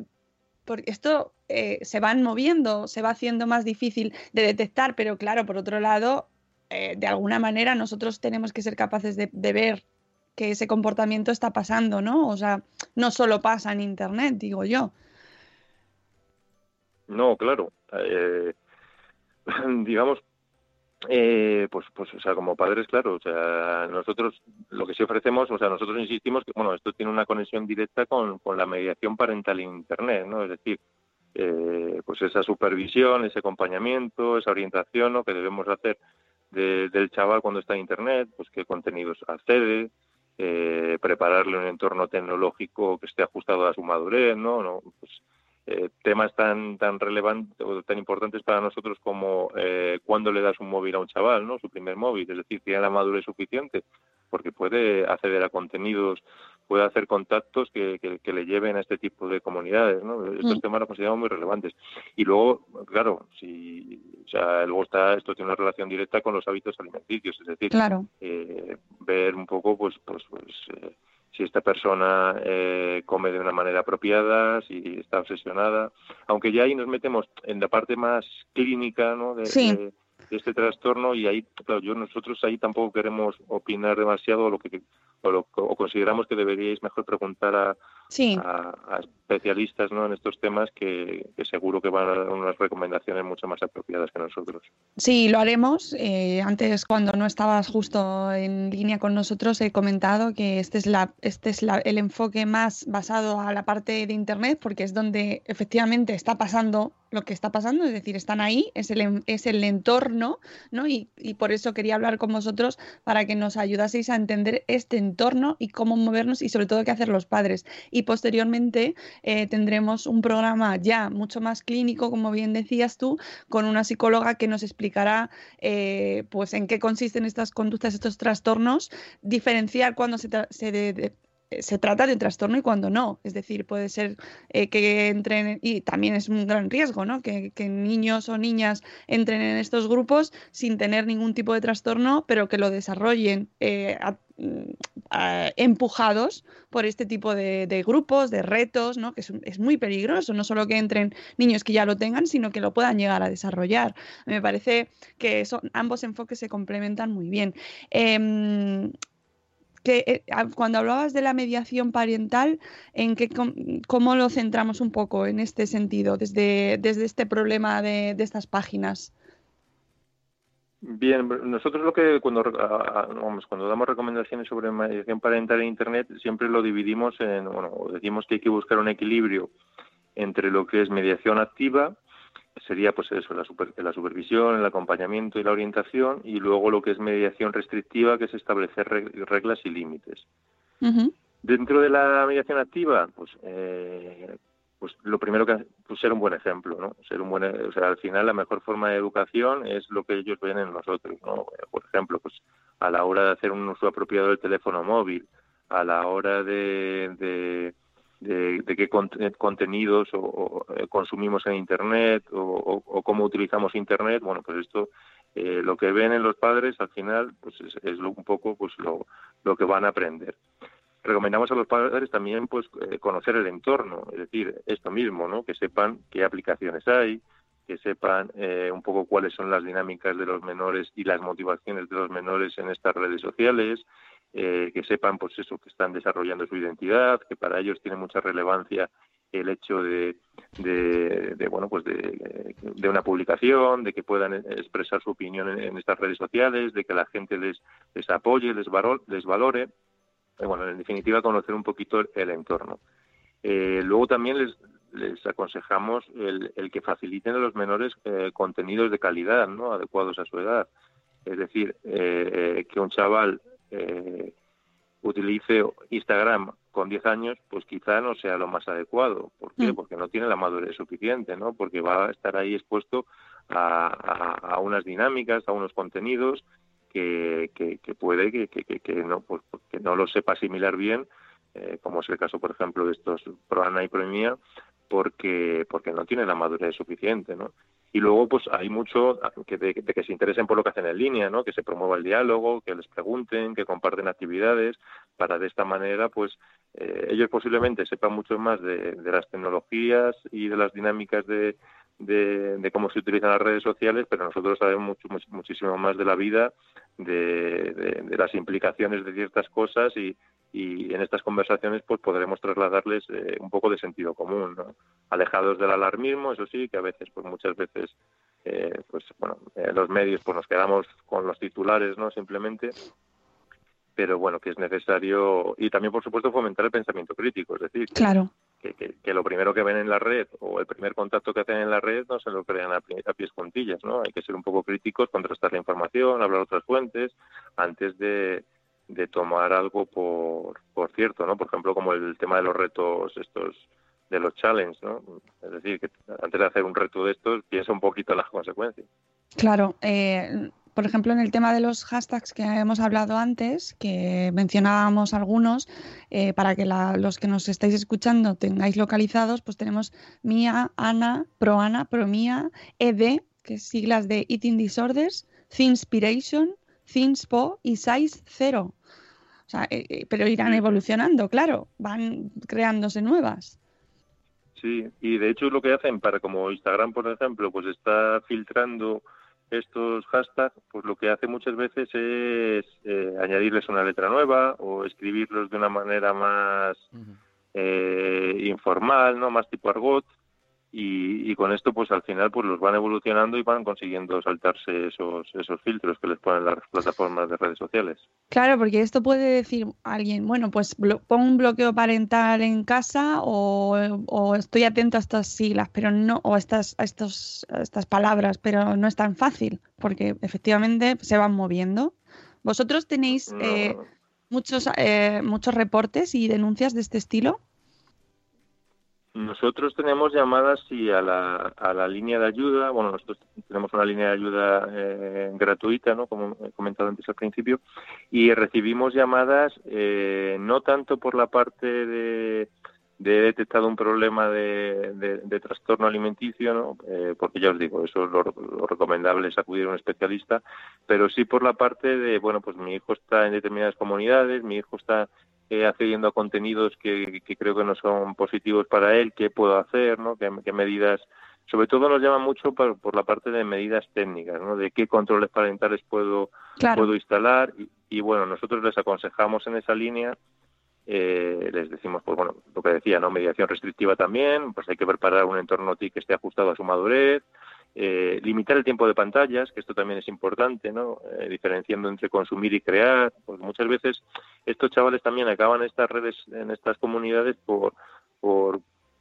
porque esto eh, se van moviendo, se va haciendo más difícil de detectar, pero claro, por otro lado, eh, de alguna manera nosotros tenemos que ser capaces de, de, ver que ese comportamiento está pasando, ¿no? O sea, no solo pasa en Internet, digo yo. No, claro. Eh, digamos, eh, pues, pues, o sea, como padres, claro, o sea, nosotros lo que sí ofrecemos, o sea, nosotros insistimos que, bueno, esto tiene una conexión directa con, la mediación parental en Internet, ¿no? Es decir, eh, pues esa supervisión, ese acompañamiento, esa orientación, ¿no? Que debemos hacer de, del chaval cuando está en Internet, pues qué contenidos accede, eh, prepararle un entorno tecnológico que esté ajustado a su madurez, ¿no? no pues, eh, temas tan tan relevantes o tan importantes para nosotros como eh, cuándo le das un móvil a un chaval, ¿no? Su primer móvil, es decir, tiene la madurez suficiente porque puede acceder a contenidos, puede hacer contactos que, que, que le lleven a este tipo de comunidades, ¿no? Estos mm. temas los consideramos muy relevantes. Y luego, claro, si, o sea, luego está, esto tiene una relación directa con los hábitos alimenticios, es decir, claro. eh, ver un poco, pues, pues, pues eh, si esta persona eh, come de una manera apropiada, si está obsesionada, aunque ya ahí nos metemos en la parte más clínica, ¿no? De, sí. de, de este trastorno y ahí, claro, yo nosotros ahí tampoco queremos opinar demasiado, lo que o, consideramos que deberíais mejor preguntar a, a, especialistas ¿no? en estos temas que, seguro que van a dar unas recomendaciones mucho más apropiadas que nosotros. Sí, lo haremos. Eh, antes, cuando no estabas justo en línea con nosotros, he comentado que este es, la, este es el enfoque más basado a la parte de Internet, porque es donde efectivamente está pasando lo que está pasando, es decir, están ahí, es el, es el entorno, ¿no? Y, por eso quería hablar con vosotros para que nos ayudaseis a entender este entorno y cómo movernos y sobre todo qué hacer los padres. Y posteriormente eh, tendremos un programa ya mucho más clínico, como bien decías tú, con una psicóloga que nos explicará eh, pues en qué consisten estas conductas, estos trastornos, diferenciar cuando se, se trata de un trastorno y cuando no. Es decir, puede ser eh, que entren, y también es un gran riesgo, ¿no? Que, niños o niñas entren en estos grupos sin tener ningún tipo de trastorno, pero que lo desarrollen eh, mm, empujados por este tipo de, grupos, de retos, ¿no? que es, muy peligroso, no solo que entren niños que ya lo tengan, sino que lo puedan llegar a desarrollar. Me parece que ambos enfoques se complementan muy bien. Em, que eh, cuando hablabas de la mediación parental, ¿en qué, ¿cómo lo centramos un poco en este sentido, desde, desde este problema de, estas páginas? Bien, nosotros lo que cuando, vamos, cuando damos recomendaciones sobre mediación parental en Internet siempre lo dividimos en, bueno, decimos que hay que buscar un equilibrio entre lo que es mediación activa sería pues eso, la, la supervisión, el acompañamiento y la orientación, y luego lo que es mediación restrictiva, que es establecer reglas y límites. Dentro de la mediación activa, pues, eh, pues lo primero que pues ser un buen ejemplo, ¿no? Ser un buen, o sea, al final la mejor forma de educación es lo que ellos ven en nosotros, ¿no? Por ejemplo, pues a la hora de hacer un uso apropiado del teléfono móvil, a la hora de de, qué contenidos o, eh, consumimos en Internet o, cómo utilizamos Internet, bueno, pues esto, eh, lo que ven en los padres al final, pues es, un poco pues lo, lo que van a aprender recomendamos a los padres también pues eh, conocer el entorno, es decir, esto mismo, ¿no? Que sepan qué aplicaciones hay, que sepan un poco cuáles son las dinámicas de los menores y las motivaciones de los menores en estas redes sociales, eh, que sepan pues eso que están desarrollando su identidad que para ellos tiene mucha relevancia el hecho de, de, bueno pues de, una publicación de que puedan expresar su opinión en, estas redes sociales de que la gente les les apoye les les valore y bueno en definitiva conocer un poquito el, entorno. Eh, luego también les les aconsejamos el, el, que faciliten a los menores eh, contenidos de calidad no adecuados a su edad. Es decir que un chaval eh, utilice Instagram con 10 años, pues quizá no sea lo más adecuado. ¿Por qué? Mm. Porque no tiene la madurez suficiente, ¿no? Porque va a estar ahí expuesto a, unas dinámicas, a unos contenidos que, que, puede que, que, no, pues, que no lo sepa asimilar bien, eh, como es el caso, por ejemplo, de estos Proana y Proemía, porque, porque no tiene la madurez suficiente, ¿no? y luego pues hay mucho que de, que se interesen por lo que hacen en línea, ¿no? Que se promueva el diálogo, que les pregunten, que comparten actividades, para de esta manera pues eh, ellos posiblemente sepan mucho más de, las tecnologías y de las dinámicas de, de, cómo se utilizan las redes sociales, pero nosotros sabemos mucho, muchísimo más de la vida, de, de, las implicaciones de ciertas cosas y, y en estas conversaciones pues podremos trasladarles eh, un poco de sentido común, ¿no? alejados del alarmismo, eso sí, que a veces pues muchas veces eh, pues bueno los medios pues nos quedamos con los titulares, no simplemente, pero bueno que es necesario y también por supuesto fomentar el pensamiento crítico, es decir, claro. Que, lo primero que ven en la red o el primer contacto que hacen en la red no se lo crean a, a pies contillas, ¿no? Hay que ser un poco críticos, contrastar la información, hablar otras fuentes antes de de tomar algo por, por cierto, ¿no? Por ejemplo, como el tema de los retos estos de los challenges, ¿no? Es decir, que antes de hacer un reto de estos, piensa un poquito las consecuencias. Claro, eh, por ejemplo, en el tema de los hashtags que hemos hablado antes, que mencionábamos algunos, eh, para que los que nos estáis escuchando tengáis localizados, pues tenemos Mía, Ana, Proana, Promía, ED, que es siglas de Eating Disorders, Inspiration, Thinspo y Size 0. O sea, eh, eh, pero irán evolucionando, claro, van creándose nuevas. Sí, y de hecho lo que hacen para como Instagram, por ejemplo, pues está filtrando estos hashtags, pues lo que hace muchas veces es eh, añadirles una letra nueva o escribirlos de una manera más eh, informal, no, más tipo argot y, con esto pues al final pues los van evolucionando y van consiguiendo saltarse esos esos filtros que les ponen las plataformas de redes sociales. Claro, porque esto puede decir alguien, bueno, pues pongo un bloqueo parental en casa o, estoy atento a estas siglas, pero no o a estas a estos estas palabras, pero no es tan fácil porque efectivamente se van moviendo. Vosotros tenéis eh, muchos eh, muchos reportes y denuncias de este estilo. Nosotros tenemos llamadas sí, a, la, a la línea de ayuda. Bueno, nosotros tenemos una línea de ayuda eh, gratuita, ¿no? como he comentado antes al principio, y recibimos llamadas eh, no tanto por la parte de, de detectado un problema de, de, trastorno alimenticio, ¿no? Eh, porque ya os digo, eso es lo, recomendable es acudir a un especialista, pero sí por la parte de, bueno, pues mi hijo está en determinadas comunidades, mi hijo está eh, accediendo a contenidos que, creo que no son positivos para él, qué puedo hacer, ¿no? qué, medidas, sobre todo nos llama mucho por, la parte de medidas técnicas, ¿no? de qué controles parentales puedo, puedo instalar y, bueno, nosotros les aconsejamos en esa línea eh, les decimos, pues bueno, lo que decía, ¿no? Mediación restrictiva también, pues hay que preparar un entorno TIC que esté ajustado a su madurez, eh, limitar el tiempo de pantallas, que esto también es importante, ¿no? Eh, diferenciando entre consumir y crear, pues muchas veces estos chavales también acaban en estas redes, en estas comunidades por, por,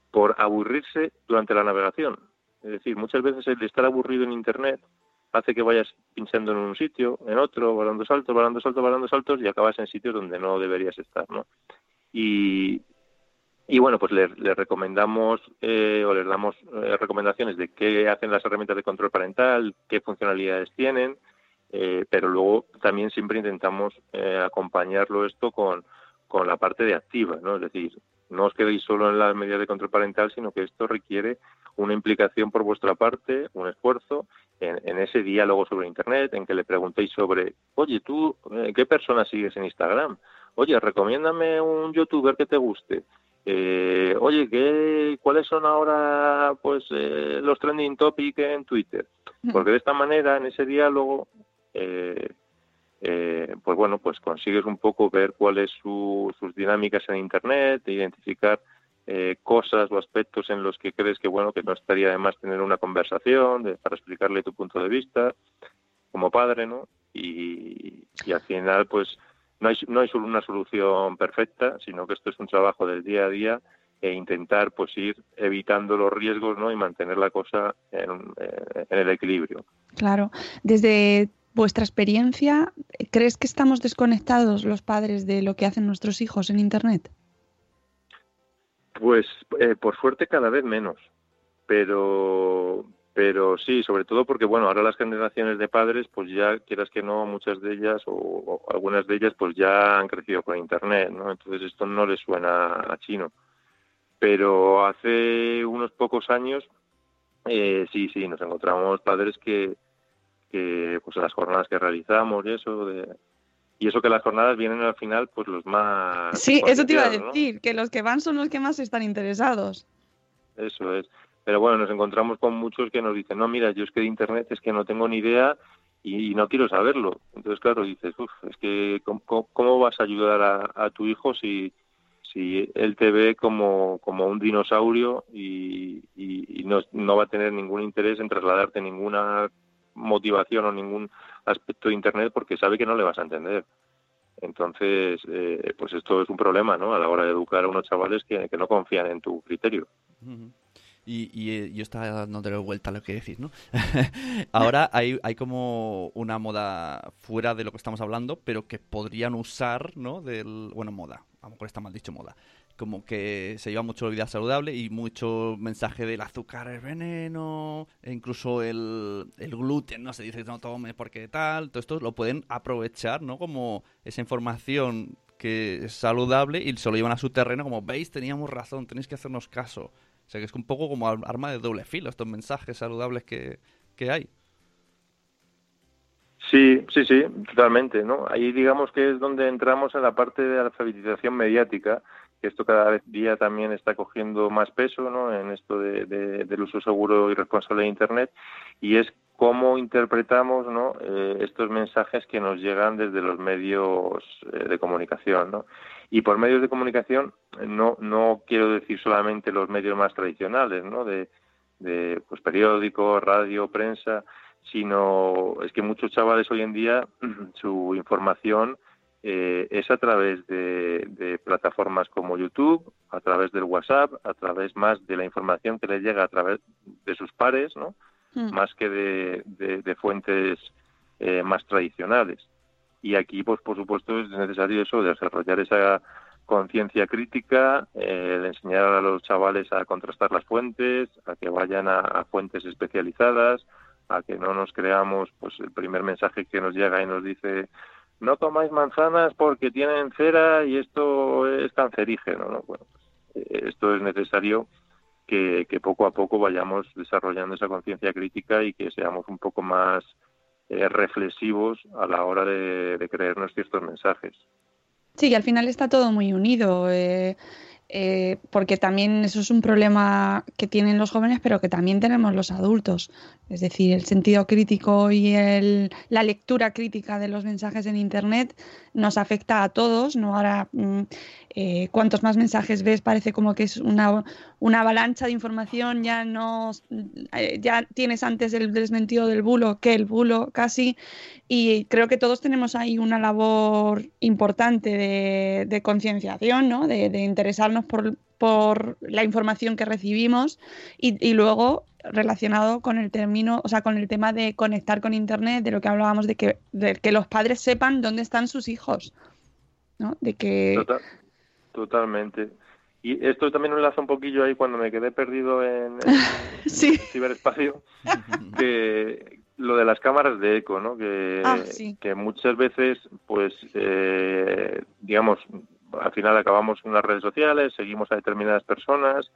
por aburrirse durante la navegación. Es decir, muchas veces el estar aburrido en Internet hace que vayas pinchando en un sitio, en otro, balando saltos, balando saltos, balando saltos y acabas en sitios donde no deberías estar, ¿no? Y, y bueno, pues les, recomendamos eh, o les damos eh, recomendaciones de qué hacen las herramientas de control parental, qué funcionalidades tienen, eh, pero luego también siempre intentamos acompañarlo esto con, con la parte de activa, ¿no? Es decir, no os quedéis solo en las medidas de control parental, sino que esto requiere una implicación por vuestra parte, un esfuerzo en, en, ese diálogo sobre Internet, en que le preguntéis sobre, oye, tú, ¿qué persona sigues en Instagram? Oye, recomiéndame un youtuber que te guste eh, oye, ¿qué, ¿cuáles son ahora pues eh, los trending topics en Twitter? Porque de esta manera, en ese diálogo, eh, eh, pues bueno, pues consigues un poco ver cuáles su, sus dinámicas en Internet, identificar cosas o aspectos en los que crees que bueno que no estaría de más tener una conversación para explicarle tu punto de vista como padre, ¿no? Y, y al final, pues no hay, no hay solo una solución perfecta, sino que esto es un trabajo del día a día e intentar pues ir evitando los riesgos ¿no? y mantener la cosa en, eh, en el equilibrio. Claro. Desde vuestra experiencia, ¿crees que estamos desconectados los padres de lo que hacen nuestros hijos en Internet? Pues eh, por suerte cada vez menos, pero pero sí, sobre todo porque, bueno, ahora las generaciones de padres, pues ya, quieras que no, muchas de ellas o, algunas de ellas, pues ya han crecido con Internet, ¿no? Entonces esto no les suena a chino. Pero hace unos pocos años, eh, sí, sí, nos encontramos padres que, que, pues las jornadas que realizamos y eso, de, y eso que las jornadas vienen al final, pues los más... Sí, eso te iba a decir, que los que van son los que más están interesados. Eso es. Pero bueno, nos encontramos con muchos que nos dicen, no, mira, yo es que de Internet es que no tengo ni idea y, no quiero saberlo. Entonces, claro, dices, uff, es que ¿cómo, vas a ayudar a, tu hijo si, si él te ve como, como un dinosaurio y, no, no, va a tener ningún interés en trasladarte ninguna motivación o ningún aspecto de Internet porque sabe que no le vas a entender. Entonces, eh, pues esto es un problema, ¿no? A la hora de educar a unos chavales que, no confían en tu criterio. Y, y, eh, yo estaba dándole vuelta a lo que decís, ¿no? Ahora hay, hay como una moda fuera de lo que estamos hablando, pero que podrían usar, ¿no? Del, bueno, moda, a lo mejor está mal dicho moda. Como que se lleva mucho vida saludable y mucho mensaje del azúcar es veneno, e incluso el, el gluten, ¿no? Se dice no tomes porque tal, todo esto lo pueden aprovechar, ¿no? Como esa información que es saludable y se lo llevan a su terreno como, veis, teníamos razón, tenéis que hacernos caso. O sea que es un poco como arma de doble filo estos mensajes saludables que, hay. Sí, sí, sí, totalmente, ¿no? Ahí digamos que es donde entramos en la parte de alfabetización mediática, que esto cada día también está cogiendo más peso, ¿no? En esto de, del uso seguro y responsable de Internet, y es cómo interpretamos ¿no? Eh, estos mensajes que nos llegan desde los medios eh, de comunicación. ¿no? Y por medios de comunicación no, no quiero decir solamente los medios más tradicionales, ¿no? de, de pues, periódicos, radio, prensa, sino es que muchos chavales hoy en día su información eh, es a través de, plataformas como YouTube, a través del WhatsApp, a través más de la información que les llega a través de sus pares, ¿no? Hmm. Más que de, fuentes eh, más tradicionales. Y aquí, pues por supuesto, es necesario eso, desarrollar esa conciencia crítica, eh, enseñar a los chavales a contrastar las fuentes, a que vayan a fuentes especializadas, a que no nos creamos pues el primer mensaje que nos llega y nos dice no tomáis manzanas porque tienen cera y esto es cancerígeno. ¿no? Bueno, pues, esto es necesario que, poco a poco vayamos desarrollando esa conciencia crítica y que seamos un poco más eh, reflexivos a la hora de, creernos ciertos mensajes. Sí, al final está todo muy unido. Eh, eh, porque también eso es un problema que tienen los jóvenes, pero que también tenemos los adultos. Es decir, el sentido crítico y el, la lectura crítica de los mensajes en Internet nos afecta a todos. ¿no? Ahora, mm, eh, cuantos más mensajes ves, parece como que es una, una avalancha de información. Ya, no, eh, ya tienes antes el desmentido del bulo que el bulo casi. Y creo que todos tenemos ahí una labor importante de, concienciación, ¿no? de, interesarnos por, por la información que recibimos y, luego relacionado con el término, o sea, con el tema de conectar con internet, de lo que hablábamos de que, de que los padres sepan dónde están sus hijos, ¿no? De que totalmente. Y esto también me enlaza un poquillo ahí cuando me quedé perdido en, el ciberespacio, que lo de las cámaras de eco, ¿no? Que, ah, que muchas veces, pues, eh, digamos, al final acabamos en las redes sociales, seguimos a determinadas personas,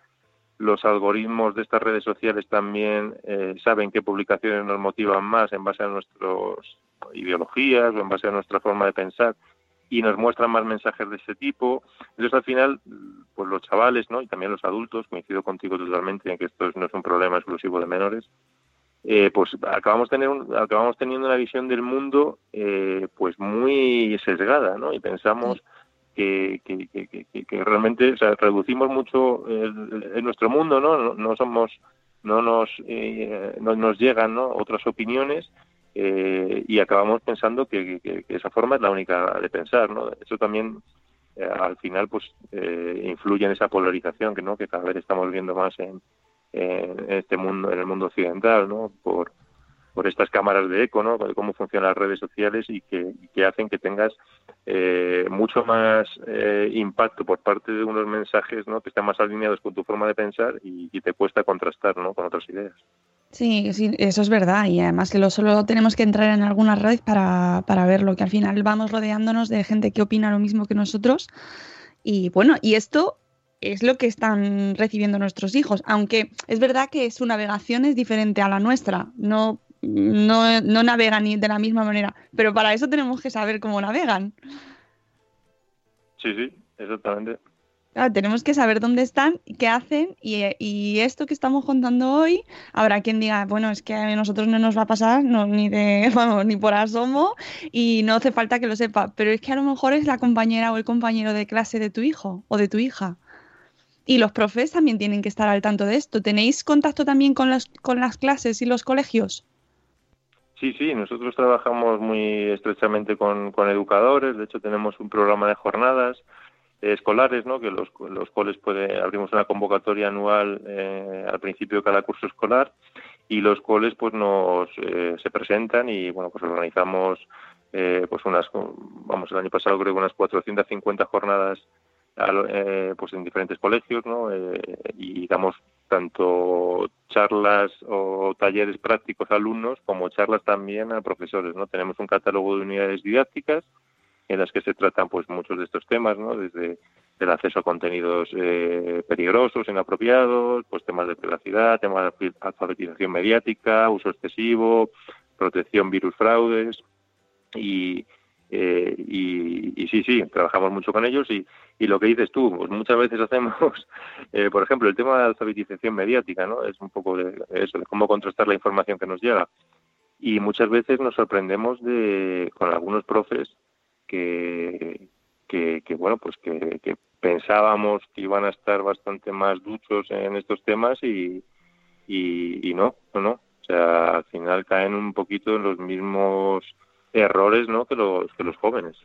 los algoritmos de estas redes sociales también eh, saben qué publicaciones nos motivan más en base a nuestras ideologías o en base a nuestra forma de pensar y nos muestran más mensajes de este tipo. Entonces, al final, pues los chavales, ¿no? Y también los adultos, coincido contigo totalmente en que esto no es un problema exclusivo de menores, eh, pues acabamos, tener acabamos teniendo una visión del mundo eh, pues muy sesgada, ¿no? Y pensamos que, que, realmente o sea, reducimos mucho en nuestro mundo, ¿no? No, somos, no nos, eh, no nos llegan ¿no? otras opiniones eh, y acabamos pensando que, esa forma es la única de pensar, ¿no? Eso también eh, al final pues influye en esa polarización que, ¿no? que cada vez estamos viendo más en, en este mundo, en el mundo occidental, ¿no? Por, por estas cámaras de eco, ¿no? Cómo funcionan las redes sociales y que, hacen que tengas eh, mucho más eh, impacto por parte de unos mensajes, ¿no? Que están más alineados con tu forma de pensar y, te cuesta contrastar, ¿no? Con otras ideas. Sí, sí, eso es verdad. Y además que lo solo tenemos que entrar en algunas redes para, para verlo, que al final vamos rodeándonos de gente que opina lo mismo que nosotros. Y bueno, y esto es lo que están recibiendo nuestros hijos, aunque es verdad que su navegación es diferente a la nuestra. No no, no navegan de la misma manera, pero para eso tenemos que saber cómo navegan. Sí, sí, exactamente. tenemos que saber dónde están, qué hacen y, esto que estamos contando hoy, habrá quien diga, bueno, es que a nosotros no nos va a pasar ni de, vamos, ni por asomo y no hace falta que lo sepa, pero es que a lo mejor es la compañera o el compañero de clase de tu hijo o de tu hija. Y los profes también tienen que estar al tanto de esto. ¿Tenéis contacto también con las, con las clases y los colegios? Sí, sí, nosotros trabajamos muy estrechamente con, educadores, de hecho tenemos un programa de jornadas escolares, ¿no? que los, los coles puede, abrimos una convocatoria anual eh, al principio de cada curso escolar y los coles pues nos eh, se presentan y bueno pues organizamos eh, pues unas vamos el año pasado creo que unas 450 jornadas eh, pues en diferentes colegios ¿no? Eh, y damos tanto charlas o talleres prácticos a alumnos como charlas también a profesores no tenemos un catálogo de unidades didácticas en las que se tratan pues muchos de estos temas no desde el acceso a contenidos eh, peligrosos inapropiados pues temas de privacidad temas de alfabetización mediática uso excesivo protección virus fraudes y, eh, y, sí, sí, trabajamos mucho con ellos y, y lo que dices tú, pues muchas veces hacemos, eh, por ejemplo, el tema de la alfabetización mediática, ¿no? Es un poco de eso, de cómo contrastar la información que nos llega. y muchas veces nos sorprendemos de con algunos profes que, que, bueno, pues que, que, pensábamos que iban a estar bastante más duchos en estos temas y, y, no, no, O sea, al final caen un poquito en los mismos errores, ¿no? Que los, que los jóvenes.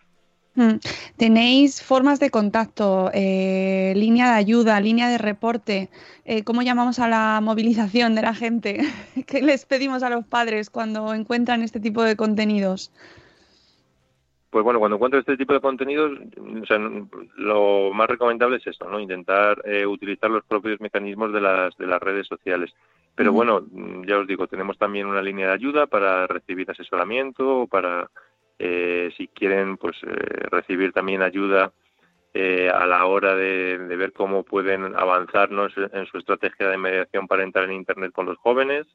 Mm. Tenéis formas de contacto, eh, línea de ayuda, línea de reporte. Eh, ¿Cómo llamamos a la movilización de la gente? ¿Qué les pedimos a los padres cuando encuentran este tipo de contenidos? Pues bueno, cuando encuentro este tipo de contenidos, o sea, lo más recomendable es esto, ¿no? Intentar eh, utilizar los propios mecanismos de las, de las redes sociales. Pero bueno, ya os digo, tenemos también una línea de ayuda para recibir asesoramiento, para eh, si quieren, pues eh, recibir también ayuda a la hora de, de, ver cómo pueden avanzarnos en su estrategia de mediación para entrar en Internet con los jóvenes.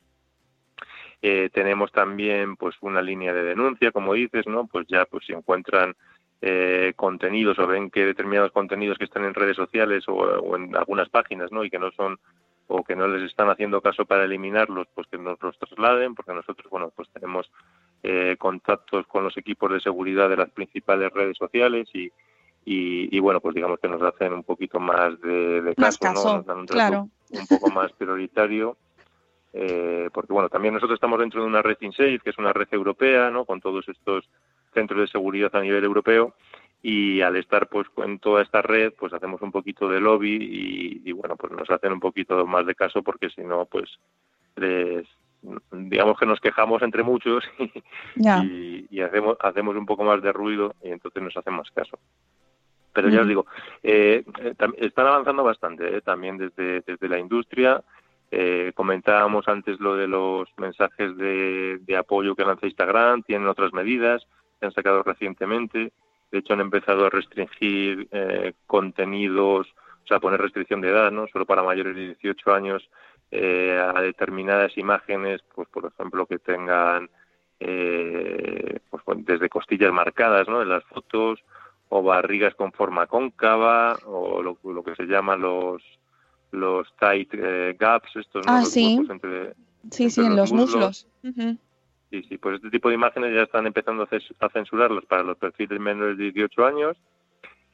Eh, tenemos también pues una línea de denuncia, como dices, ¿no? Pues ya pues si encuentran eh, contenidos o ven que determinados contenidos que están en redes sociales o, en algunas páginas, ¿no? Y que no son o que no les están haciendo caso para eliminarlos, pues que nos los trasladen, porque nosotros, bueno, pues tenemos eh, contactos con los equipos de seguridad de las principales redes sociales y, y, bueno, pues digamos que nos hacen un poquito más de, caso, ¿no? Nos dan un claro. un poco más prioritario eh, porque bueno, también nosotros estamos dentro de una red InSafe, que es una red europea, ¿no? Con todos estos centros de seguridad a nivel europeo y al estar pues en toda esta red pues hacemos un poquito de lobby y, bueno pues nos hacen un poquito más de caso porque si no pues digamos que nos quejamos entre muchos y, hacemos hacemos un poco más de ruido y entonces nos hacen más caso. Pero ya os digo eh, eh están avanzando bastante eh, también desde desde la industria. Eh, comentábamos antes lo de los mensajes de, apoyo que lanza Instagram, tienen otras medidas que han sacado recientemente. De hecho, han empezado a restringir eh, contenidos, o sea, poner restricción de edad, ¿no? Solo para mayores de 18 años eh, a determinadas imágenes, pues por ejemplo, que tengan pues, desde costillas marcadas, ¿no? En las fotos, o barrigas con forma cóncava, o lo, lo que se llama los los tight eh, gaps, estos ah, sí. sí, sí, en los muslos. Sí, sí, pues este tipo de imágenes ya están empezando a censurarlos para los perfiles menores de 18 años.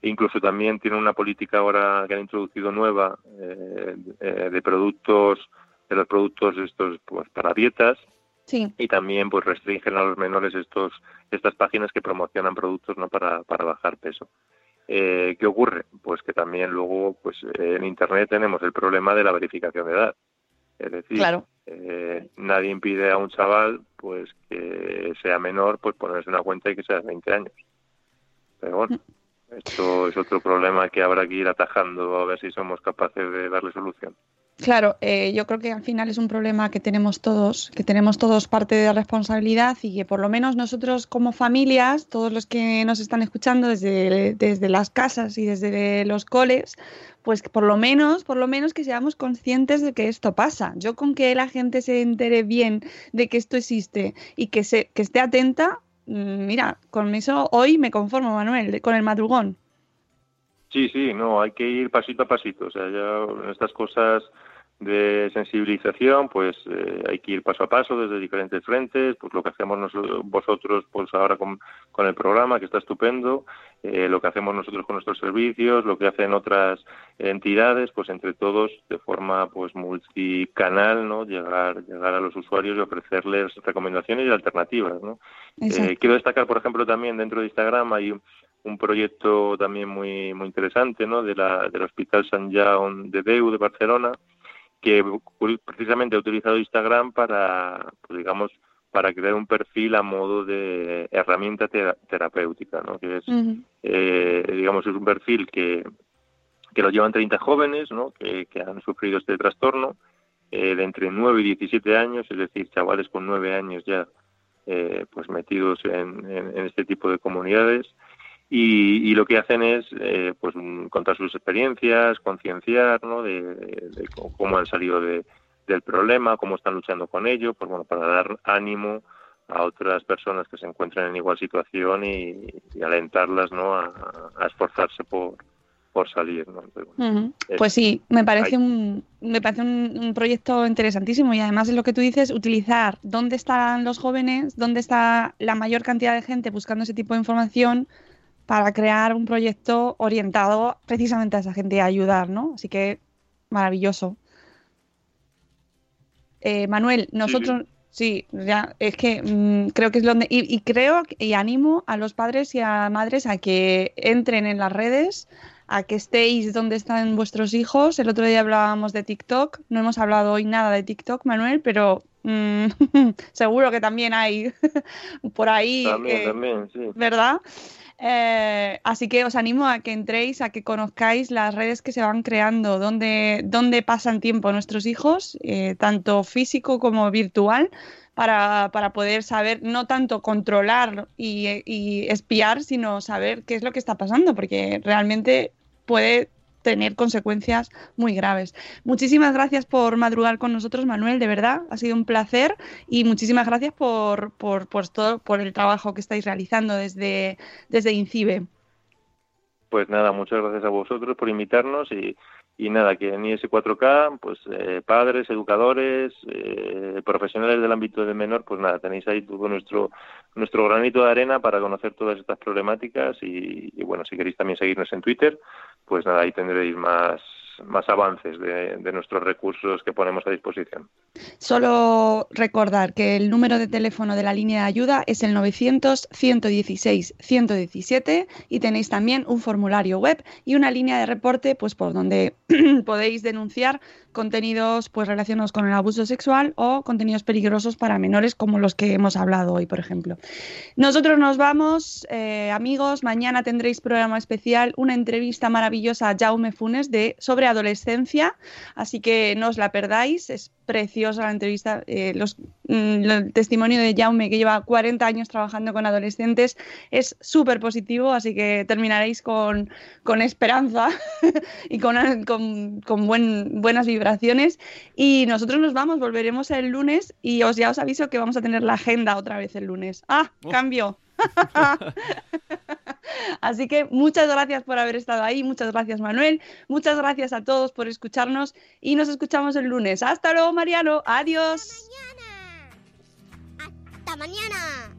Incluso también tienen una política ahora que han introducido nueva eh, eh, de productos, de los productos estos pues para dietas. Sí. Y también pues restringen a los menores estos estas páginas que promocionan productos no para, para bajar peso. Eh, ¿Qué ocurre? Pues que también luego pues en Internet tenemos el problema de la verificación de edad. Es decir, eh, nadie impide a un chaval pues que sea menor pues ponerse una cuenta y que sea de 20 años. Pero bueno, mm. esto es otro problema que habrá que ir atajando a ver si somos capaces de darle solución. Claro, eh, yo creo que al final es un problema que tenemos todos, que tenemos todos parte de la responsabilidad y que por lo menos nosotros como familias, todos los que nos están escuchando desde, desde las casas y desde los coles, pues por lo menos, por lo menos que seamos conscientes de que esto pasa. Yo con que la gente se entere bien de que esto existe y que se, que esté atenta, mm, mira, con eso hoy me conformo, Manuel, con el madrugón. Sí, sí, no, hay que ir pasito a pasito. O sea, ya estas cosas de sensibilización, pues eh, hay que ir paso a paso desde diferentes frentes, pues lo que hacemos nosotros, vosotros pues ahora con, con el programa, que está estupendo, eh, lo que hacemos nosotros con nuestros servicios, lo que hacen otras entidades, pues entre todos de forma pues multicanal, ¿no? Llegar, llegar a los usuarios y ofrecerles recomendaciones y alternativas, ¿no? Eh, quiero destacar, por ejemplo, también dentro de Instagram hay un proyecto también muy muy interesante ¿no? de la, del Hospital San Jaume de Deu de Barcelona que precisamente ha utilizado Instagram para pues, digamos para crear un perfil a modo de herramienta terapéutica ¿no? que es eh, digamos es un perfil que que lo llevan 30 jóvenes ¿no? que, que han sufrido este trastorno eh, de entre 9 y 17 años es decir chavales con 9 años ya eh, pues metidos en, en, en este tipo de comunidades y, lo que hacen es eh, pues contar sus experiencias, concienciar ¿no? de, cómo han salido del problema, cómo están luchando con ello, pues bueno, para dar ánimo a otras personas que se encuentran en igual situación y, alentarlas ¿no? a, esforzarse por, por salir. Pues sí, me parece un me parece un, proyecto interesantísimo y además es lo que tú dices, utilizar dónde están los jóvenes, dónde está la mayor cantidad de gente buscando ese tipo de información para crear un proyecto orientado precisamente a esa gente y ayudar, ¿no? Así que maravilloso. Eh, Manuel, nosotros, sí, ya, es que mm, creo que es donde, y, y, creo y animo a los padres y a madres a que entren en las redes, a que estéis donde están vuestros hijos. El otro día hablábamos de TikTok, no hemos hablado hoy nada de TikTok, Manuel, pero mm, seguro que también hay por ahí. También, también, sí. ¿Verdad? Eh, así que os animo a que entréis, a que conozcáis las redes que se van creando, dónde, dónde pasan tiempo nuestros hijos, eh, tanto físico como virtual, para, para, poder saber, no tanto controlar y, y, espiar, sino saber qué es lo que está pasando, porque realmente puede tener consecuencias muy graves. Muchísimas gracias por madrugar con nosotros, Manuel, de verdad, ha sido un placer y muchísimas gracias por, por, por todo, por el trabajo que estáis realizando desde, desde INCIBE. Pues nada, muchas gracias a vosotros por invitarnos y, y nada, que en IS4K, pues eh, padres, educadores, eh, profesionales del ámbito del menor, pues nada, tenéis ahí todo nuestro nuestro granito de arena para conocer todas estas problemáticas y, y bueno, si queréis también seguirnos en Twitter, pues nada, ahí tendréis más más avances de, nuestros recursos que ponemos a disposición. Solo recordar que el número de teléfono de la línea de ayuda es el 900-116-117 y tenéis también un formulario web y una línea de reporte pues por donde podéis denunciar contenidos pues relacionados con el abuso sexual o contenidos peligrosos para menores como los que hemos hablado hoy, por ejemplo. Nosotros nos vamos, eh, amigos, mañana tendréis programa especial, una entrevista maravillosa a Jaume Funes de sobre adolescencia, así que no os la perdáis, es preciosa la entrevista, eh, los, mm, el testimonio de Jaume que lleva 40 años trabajando con adolescentes es súper positivo, así que terminaréis con, con esperanza y con, con, con buen, buenas vibraciones y nosotros nos vamos, volveremos el lunes y os ya os aviso que vamos a tener la agenda otra vez el lunes. Ah, cambio. Así que muchas gracias por haber estado ahí, muchas gracias Manuel, muchas gracias a todos por escucharnos y nos escuchamos el lunes. Hasta luego Mariano, adiós. Hasta mañana. Hasta mañana.